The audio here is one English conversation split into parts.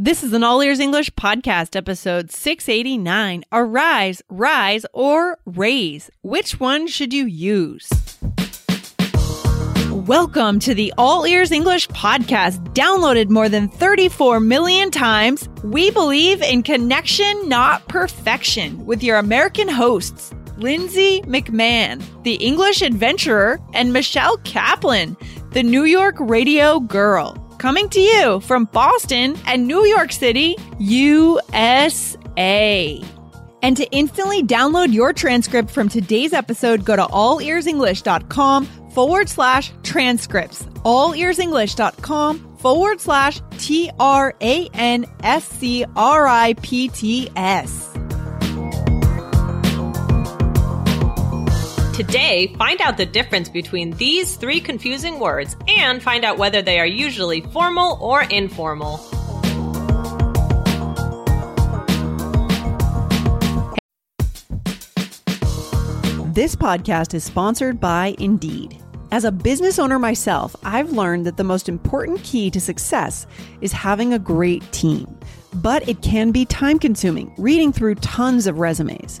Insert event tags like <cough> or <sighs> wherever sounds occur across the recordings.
This is an All Ears English podcast, episode 689. Arise, rise, or raise. Which one should you use? Welcome to the All Ears English podcast, downloaded more than 34 million times. We believe in connection, not perfection, with your American hosts, Lindsay McMahon, the English adventurer, and Michelle Kaplan, the New York radio girl coming to you from Boston and New York City, USA. And to instantly download your transcript from today's episode, go to allearsenglish.com forward slash transcripts. Allearsenglish.com forward slash T R A N S C R I P T S. Today, find out the difference between these three confusing words and find out whether they are usually formal or informal. This podcast is sponsored by Indeed. As a business owner myself, I've learned that the most important key to success is having a great team. But it can be time consuming reading through tons of resumes.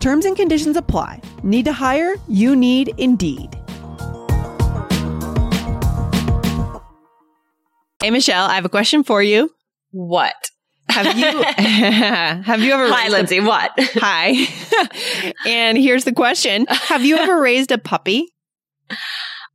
Terms and conditions apply. Need to hire? You need Indeed. Hey Michelle, I have a question for you. What? Have you <laughs> have you ever Hi, raised a- Lindsay. What? <laughs> Hi. <laughs> and here's the question. Have you ever raised a puppy?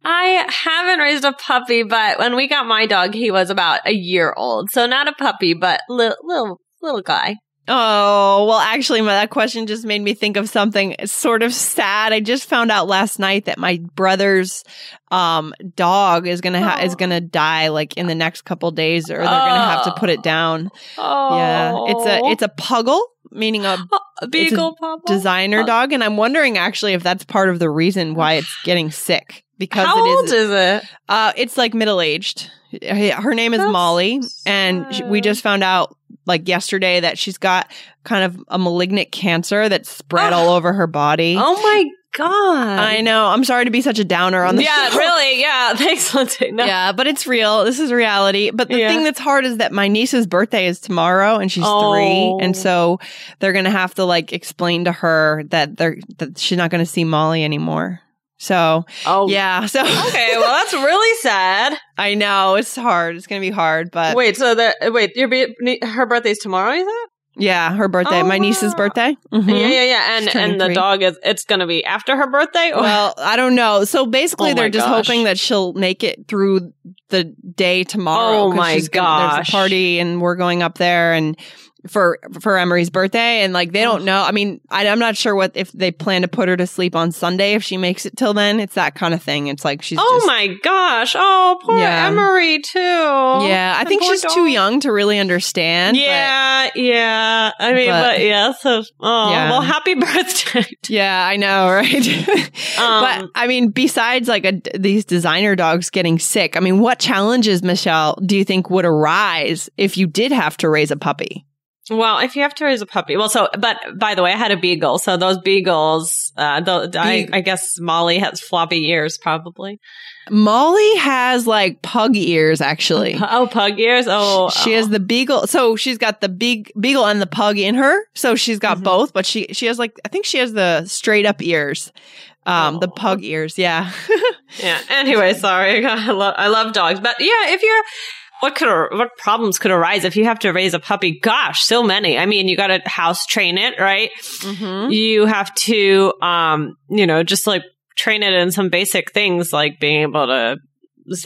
I haven't raised a puppy, but when we got my dog, he was about a year old. So not a puppy, but little little little guy. Oh, well, actually, my, that question just made me think of something sort of sad. I just found out last night that my brother's um, dog is gonna ha- is Oh. gonna die like in the next couple days, or they're gonna have to put it down. Oh, Yeah, it's a it's a puggle, meaning a a beagle papa. designer Oh. dog, and I'm wondering actually if that's part of the reason why <sighs> it's getting sick because How it old is. is it? uh, it's like middle aged. Her name is That's Molly, and sh- we just found out like yesterday that she's got kind of a malignant cancer that's spread Ah. all over her body. Oh my god! I know. I'm sorry to be such a downer on the yeah, show. really. Yeah, <laughs> thanks, Lindsay. No. Yeah, but it's real. This is reality. But the Yeah. thing that's hard is that my niece's birthday is tomorrow and she's three. Oh. And so they're going to have to like explain to her that they're, that she's not going to see Molly anymore. So Oh, yeah. So <laughs> Okay, well, that's really sad. I know it's hard. It's going to be hard, but Wait, so the wait, your her birthday's tomorrow, is it? yeah, her birthday, Oh, my niece's wow. birthday. Mhm. Yeah, yeah, yeah. And and the three. dog is it's gonna be after her birthday. Or? Well, I don't know. So basically, Oh they're just gosh. hoping that she'll make it through the day tomorrow. Oh my she's gonna- There's gosh. a party, and we're going up there and for for Emery's birthday, and like they don't know. I mean, I, I'm not sure what if they plan to put her to sleep on Sunday if she makes it till then. It's that kind of thing. It's like she's oh just, my gosh! Oh, poor Yeah. Emery too. Yeah, I And think she's dog. too young to really understand. but- Yeah, yeah. I mean, But- but, yeah. So, oh, Yeah. well, happy <laughs> birthday. Yeah, I know, right? <laughs> Um, but I mean, besides like a, these designer dogs getting sick, I mean, what challenges, Michelle, do you think would arise if you did have to raise a puppy? Well, if you have to raise a puppy, well, so, but by the way, I had a beagle. So those beagles, uh, the, I, I guess Molly has floppy ears, probably. Molly has like pug ears, actually. <laughs> Oh, pug ears. Oh, she has the beagle. So she's got the big beagle and the pug in her. So she's got Mhm. both, but she she has like I think she has the straight up ears. Um, the pug ears, yeah. <laughs> Yeah. Anyway, sorry. <laughs> I love, I love dogs, but yeah, if you're, what could what problems could arise if you have to raise a puppy? Gosh, so many. I mean, you got to house train it, right? Mm-hmm. You have to, um, you know, just like train it in some basic things like being able to,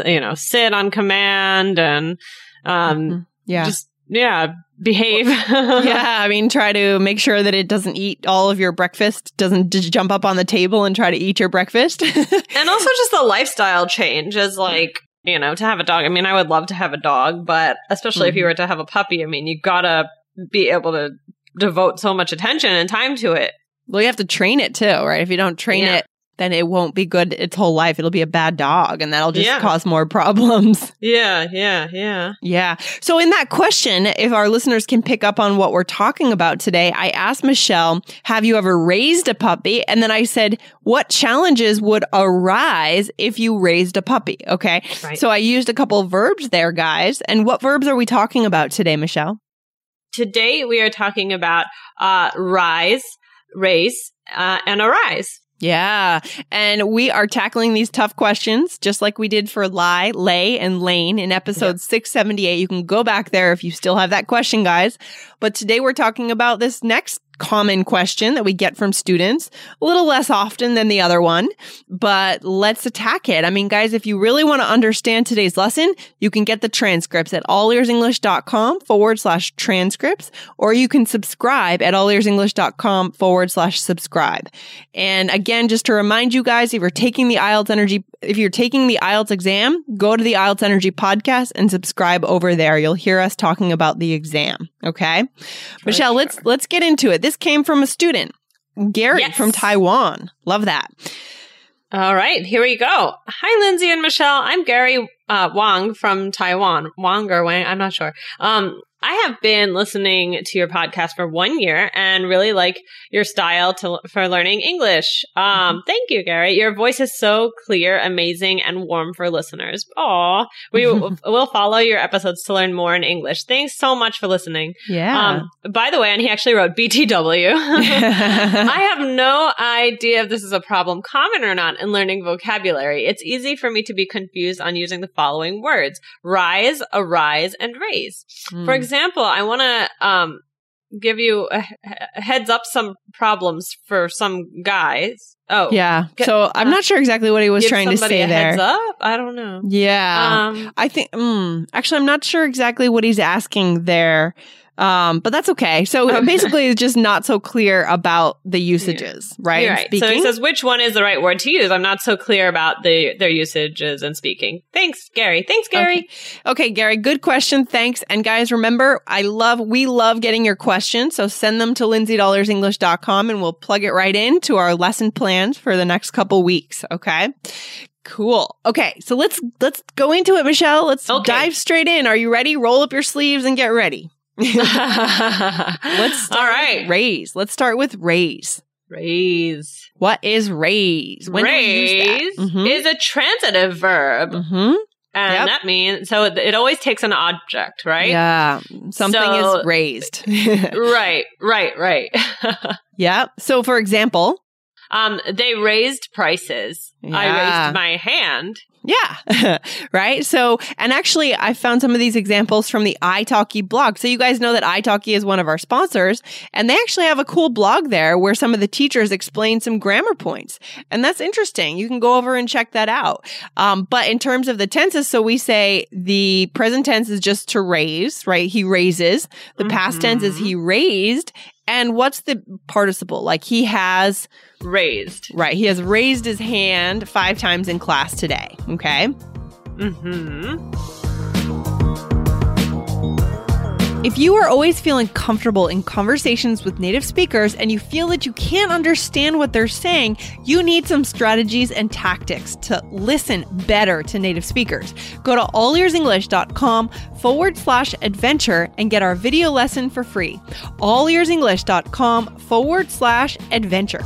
you know, sit on command and, um, Mm-hmm. Yeah. just yeah, behave. <laughs> yeah, I mean, try to make sure that it doesn't eat all of your breakfast, doesn't just jump up on the table and try to eat your breakfast. <laughs> and also just the lifestyle change is like you know to have a dog i mean i would love to have a dog but especially if you Mhm. were to have a puppy i mean you gotta be able to devote so much attention and time to it well, you have to train it too, right? If you don't train Yeah. it, then it won't be good its whole life. It'll be a bad dog and that'll just Yeah. cause more problems. <laughs> yeah yeah yeah Yeah. So, in that question, if our listeners can pick up on what we're talking about today, I asked Michelle, Have you ever raised a puppy? And then I said, What challenges would arise if you raised a puppy? Okay. Right. So, I used a couple verbs there, guys. And what verbs are we talking about today, Michelle? today we are talking about uh rise raise, uh, and arise Yeah. And we are tackling these tough questions just like we did for lie, lay, and lain in episode 678. You can go back there if you still have that question, guys. But today we're talking about this next common question that we get from students a little less often than the other one, but let's attack it. I mean, guys, if you really want to understand today's lesson, you can get the transcripts at allearsenglish.com forward slash transcripts, or you can subscribe at allearsenglish.com forward slash subscribe. And again, just to remind you guys, if you're taking the IELTS Energy, if you're taking the IELTS exam, go to the IELTS Energy podcast and subscribe over there. You'll hear us talking about the exam. Okay. Michelle, sure. let's, let's get into it. This came from a student, Gary Yes. from Taiwan. Love that. all right here we go hi lindsay and michelle i'm gary uh, wang from taiwan wang or wang i'm not sure um I have been listening to your podcast for one year and really like your style to for learning English. Um, thank you, Gary. Your voice is so clear, amazing, and warm for listeners. Aw, we <laughs> will follow your episodes to learn more in English. Thanks so much for listening. Yeah. Um, by the way, and he actually wrote BTW. <laughs> I have no idea if this is a problem common or not in learning vocabulary. It's easy for me to be confused on using the following words rise, arise, and raise. Hmm. For example, I want to um, give you a, a heads up some problems for some guys. Oh, yeah. So I'm not sure exactly what he was trying to say a there. Heads up? I don't know. Yeah. Um, I think, mm, actually, I'm not sure exactly what he's asking there. Um, but that's okay. So <laughs> Okay. basically, it's just not so clear about the usages, right? You're right. So he says which one is the right word to use. I'm not so clear about the their usages and speaking. Thanks, Gary. Thanks, Gary. Okay, Gary, good question. Thanks. And guys, remember, I love, we love getting your questions. So send them to lindsay@allearsenglish.com and we'll plug it right into our lesson plans for the next couple weeks. Okay. Cool. Okay. So let's, let's go into it, Michelle. Let's Okay. dive straight in. Are you ready? Roll up your sleeves and get ready. <laughs> Let's all right. raise. Let's start with raise. Raise. What is raise? When do we use Raise? Mhm. is a transitive verb, Mhm. and Yep. that means so it, always takes an object, right? Yeah. Something So- is raised. <laughs> Right, right, right. <laughs> yeah. So for example, um, they raised prices. I raised my hand. Yeah. <laughs> right. So, and actually, I found some of these examples from the italki blog. So, you guys know that italki is one of our sponsors, and they actually have a cool blog there where some of the teachers explain some grammar points. And that's interesting. You can go over and check that out. Um, but in terms of the tenses, so we say the present tense is just to raise, right? He raises. The past tense is Mhm. he raised. And what's the participle? Like he has, Raised. right? He has raised his hand five times in class today. Okay. Mm-hmm. If you are always feeling comfortable in conversations with native speakers and you feel that you can't understand what they're saying, you need some strategies and tactics to listen better to native speakers. Go to allearsenglish.com forward slash adventure and get our video lesson for free. Allearsenglish.com forward slash adventure.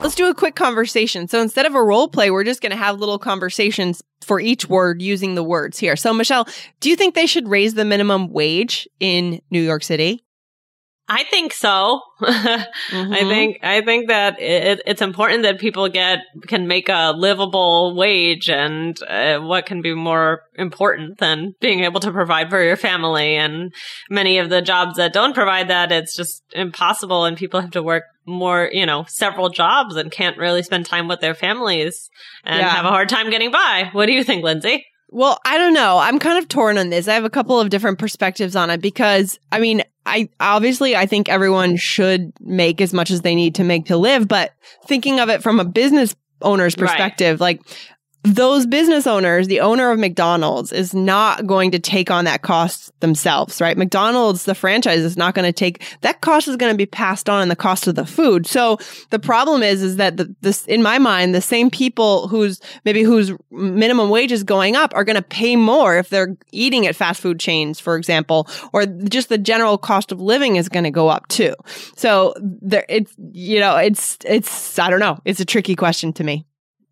Let's do a quick conversation. So instead of a role play, we're just going to have little conversations for each word using the words here. So, Michelle, do you think they should raise the minimum wage in New York City? I think so. <laughs> mm-hmm. I think I think that it, it's important that people get can make a livable wage, and uh, what can be more important than being able to provide for your family? And many of the jobs that don't provide that, it's just impossible, and people have to work more, you know, several jobs and can't really spend time with their families and yeah. have a hard time getting by. What do you think, Lindsay? Well, I don't know. I'm kind of torn on this. I have a couple of different perspectives on it because, I mean, I obviously I think everyone should make as much as they need to make to live, but thinking of it from a business owner's perspective, right. like those business owners, the owner of McDonald's is not going to take on that cost themselves, right? McDonald's, the franchise is not going to take that cost is going to be passed on in the cost of the food. So the problem is, is that the, this, in my mind, the same people whose maybe whose minimum wage is going up are going to pay more if they're eating at fast food chains, for example, or just the general cost of living is going to go up too. So there, it's, you know, it's, it's, I don't know. It's a tricky question to me.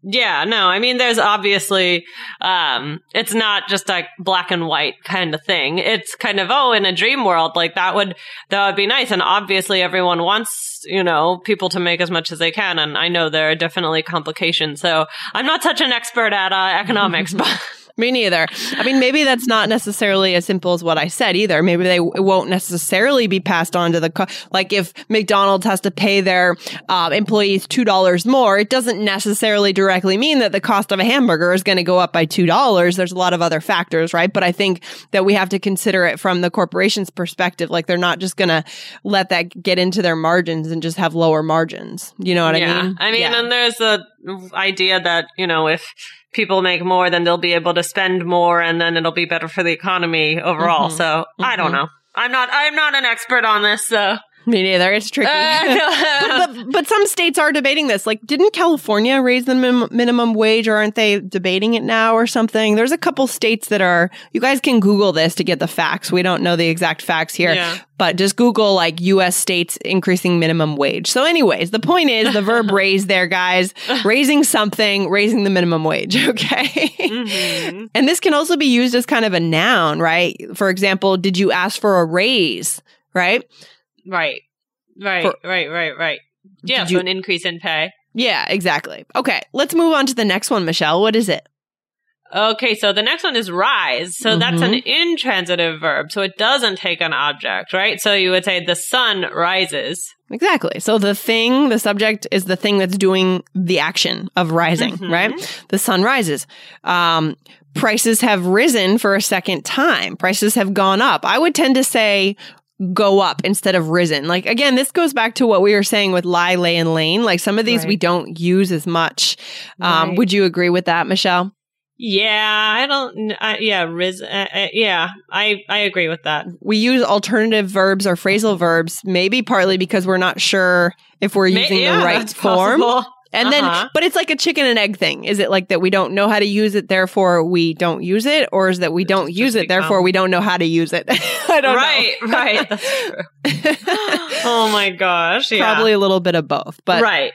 Yeah, no, I mean, there's obviously, um, it's not just a black and white kind of thing. It's kind of, oh, in a dream world, like that would, that would be nice. And obviously everyone wants, you know, people to make as much as they can. And I know there are definitely complications. So I'm not such an expert at uh, economics, <laughs> but. Me neither. I mean, maybe that's not necessarily as simple as what I said either. Maybe they w- won't necessarily be passed on to the co- like if McDonald's has to pay their uh, employees two dollars more, it doesn't necessarily directly mean that the cost of a hamburger is going to go up by two dollars. There's a lot of other factors, right? But I think that we have to consider it from the corporation's perspective. Like they're not just going to let that get into their margins and just have lower margins. You know what yeah. I mean? I mean, yeah. and there's the idea that you know if people make more, then they'll be able to spend more and then it'll be better for the economy overall. Mm-hmm. So mm-hmm. I don't mm-hmm. know. I'm not, I'm not an expert on this. So me neither. It's tricky. Uh, <laughs> but, but, but, some states are debating this. Like, didn't California raise the min- minimum wage, or aren't they debating it now or something? There's a couple states that are. You guys can Google this to get the facts. We don't know the exact facts here, yeah. but just Google like U.S. states increasing minimum wage. So, anyways, the point is the verb <laughs> raise there, guys. <laughs> Raising something, raising the minimum wage. Okay. Mm-hmm. and this can also be used as kind of a noun, right? For example, did you ask for a raise? Right. Right. Right. For, right. Right. Right. Yeah. You, so an increase in pay. Yeah, exactly. Okay. Let's move on to the next one, Michelle. What is it? Okay, so the next one is rise. So mm-hmm. that's an intransitive verb. So it doesn't take an object, right? So you would say the sun rises. Exactly. So the thing, the subject is the thing that's doing the action of rising, mm-hmm. right? The sun rises. Um, prices have risen for a second time. Prices have gone up. I would tend to say go up instead of risen. Like again, this goes back to what we were saying with lie, lay, and lain. Like some of these right. we don't use as much. Um, right. Would you agree with that, Michelle? Yeah, I don't. Uh, yeah, ris. Uh, uh, yeah, I I agree with that. We use alternative verbs or phrasal verbs, maybe partly because we're not sure if we're using May- yeah, the right form. Possible. <laughs> And uh-huh. then, but it's like a chicken and egg thing. Is it like that we don't know how to use it, therefore we don't use it? Or is that we don't it's use it, become... therefore we don't know how to use it? <laughs> I don't right, know. Right, right. <laughs> oh my gosh. Yeah. Probably a little bit of both. But right.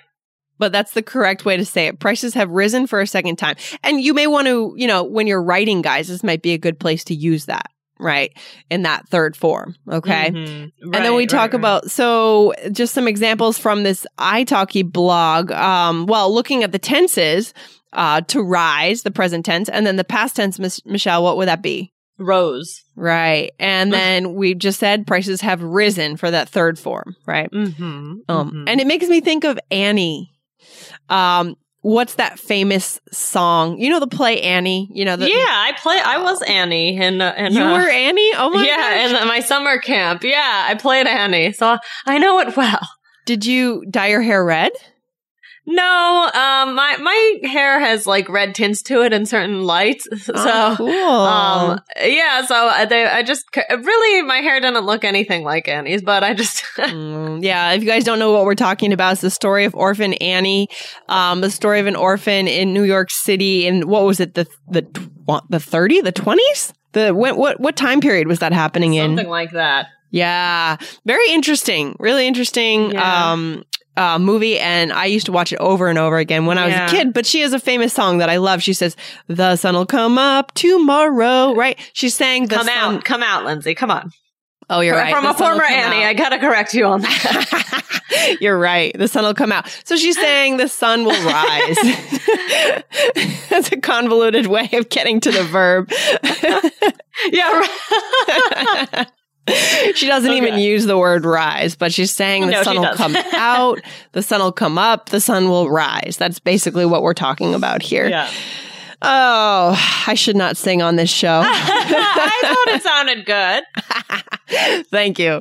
But that's the correct way to say it. Prices have risen for a second time. And you may want to, you know, when you're writing, guys, this might be a good place to use that right in that third form okay mm-hmm. right, and then we talk right, about so just some examples from this italki blog um well looking at the tenses uh to rise the present tense and then the past tense Ms- michelle what would that be rose right and then we just said prices have risen for that third form right mm-hmm. um mm-hmm. and it makes me think of annie um what's that famous song? You know the play Annie. You know the yeah. I play. I was Annie, and and you uh, were Annie. Oh my yeah, gosh. in my summer camp. Yeah, I played Annie, so I know it well. Did you dye your hair red? No, um, my my hair has like red tints to it in certain lights. <laughs> So, Oh, cool. um, yeah. So I, they, I just really my hair didn't look anything like Annie's, but I just <laughs> Mm, yeah, if you guys don't know what we're talking about, it's the story of Orphan Annie, um, the story of an orphan in New York City in what was it the the the thirty the twenties the when, what what time period was that happening in? something like that. Yeah, very interesting, really interesting. Yeah. Um, uh, movie and I used to watch it over and over again when I was Yeah. a kid. But she has a famous song that I love. She says, "The sun will come up tomorrow." Right? She sang the come sun- out, come out, Lindsay. Come on. Oh, you're From- right. From The a former Annie, out. I gotta correct you on that. <laughs> You're right. The sun will come out. So she's saying the sun will rise. <laughs> <laughs> That's a convoluted way of getting to the verb. yeah. She doesn't even use the word rise, but she's saying the No, sun will come <laughs> out, the sun will come up, the sun will rise. That's basically what we're talking about here. yeah. Oh, I should not sing on this show. <laughs> I thought it sounded good. <laughs> Thank you.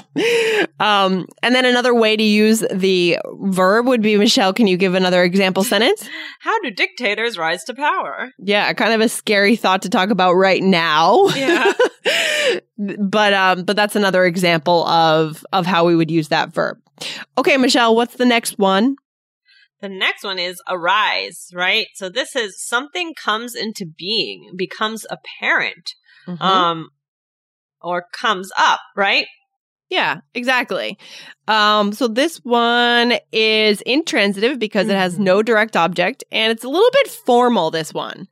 Um, and then another way to use the verb would be Michelle, can you give another example sentence? How do dictators rise to power? Yeah, kind of a scary thought to talk about right now. Yeah. <laughs> but um but that's another example of of how we would use that verb. Okay, Michelle, what's the next one? The next one is arise, right? So this is something comes into being, becomes apparent, Mm-hmm. um, or comes up, right? yeah, exactly. Um so this one is intransitive because it has Mhm. no direct object and it's a little bit formal this one.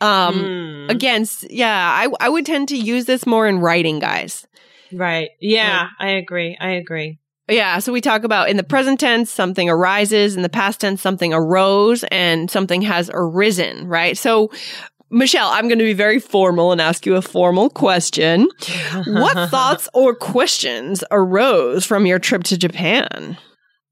Um Hmm. again, yeah, I I would tend to use this more in writing, guys. right. Yeah, I agree. I agree. Yeah, so we talk about in the present tense, something arises, in the past tense, something arose, and something has arisen, right? So, Michelle, I'm going to be very formal and ask you a formal question. what <laughs> thoughts or questions arose from your trip to Japan?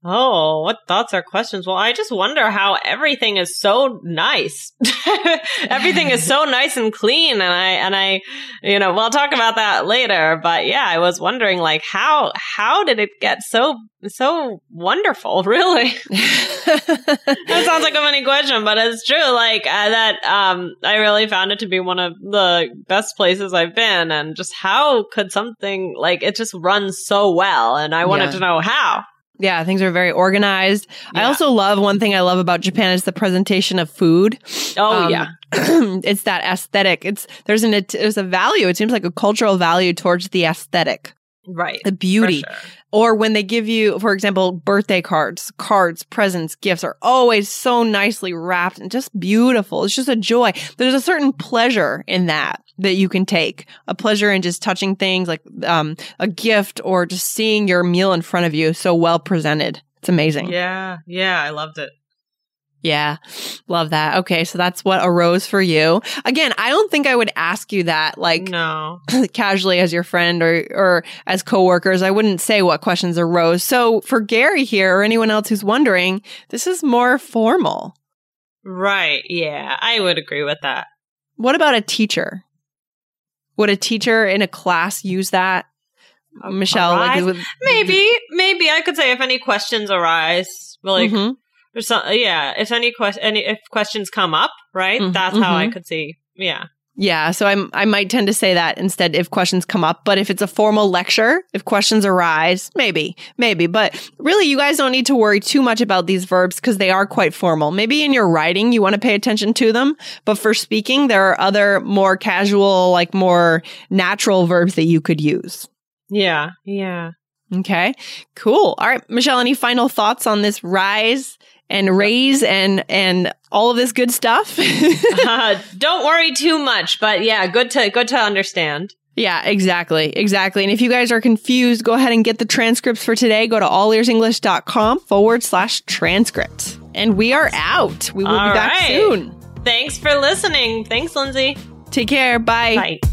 Oh, what thoughts or questions? Well, I just wonder how everything is so nice. <laughs> everything is so nice and clean, and I and I, you know, we'll talk about that later. But yeah, I was wondering, like, how how did it get so so wonderful? <laughs> Really, <laughs> that sounds like a funny question, but it's true. Like uh, that, um, I really found it to be one of the best places I've been, and just how could something like it just runs so well? And I wanted Yeah. to know how. Yeah, things are very organized. I also love one thing I love about Japan is the presentation of food. Oh Um, yeah. <clears throat> it's that aesthetic. It's there's an there's a value. It seems like a cultural value towards the aesthetic, Right. the beauty. Sure. Or when they give you, for example, birthday cards, cards, presents, gifts are always so nicely wrapped and just beautiful. It's just a joy. There's a certain pleasure in that that you can take. A pleasure in just touching things like um, a gift or just seeing your meal in front of you so well presented. It's amazing. Yeah. Yeah. I loved it. Yeah. Love that. Okay. So that's what arose for you. Again, I don't think I would ask you that like No. <laughs> casually as your friend or or as coworkers. I wouldn't say what questions arose. So for Gary here or anyone else who's wondering, this is more formal. Right. Yeah. I would agree with that. What about a teacher? Would a teacher in a class use that? Michelle, like? Maybe. Maybe I could say if any questions arise, like, Mhm. Or some, yeah, if any question, any if questions come up, right? Mhm, That's how I mhm. could see. Yeah. Yeah, so I'm I might tend to say that instead if questions come up, but if it's a formal lecture, if questions arise, maybe, maybe, but really you guys don't need to worry too much about these verbs because they are quite formal. Maybe in your writing you want to pay attention to them, but for speaking there are other more casual, like more natural verbs that you could use. Yeah. Yeah. Okay. Cool. All right, Michelle, any final thoughts on this rise and raise and and all of this good stuff? <laughs> uh, don't worry too much, but yeah, good to good to understand. Yeah, exactly. Exactly. And if you guys are confused, go ahead and get the transcripts for today. Go to allearsenglish.com forward slash transcript. And we are out. We will All be back right. soon. Thanks for listening. Thanks, Lindsay. Take care. Bye. Bye.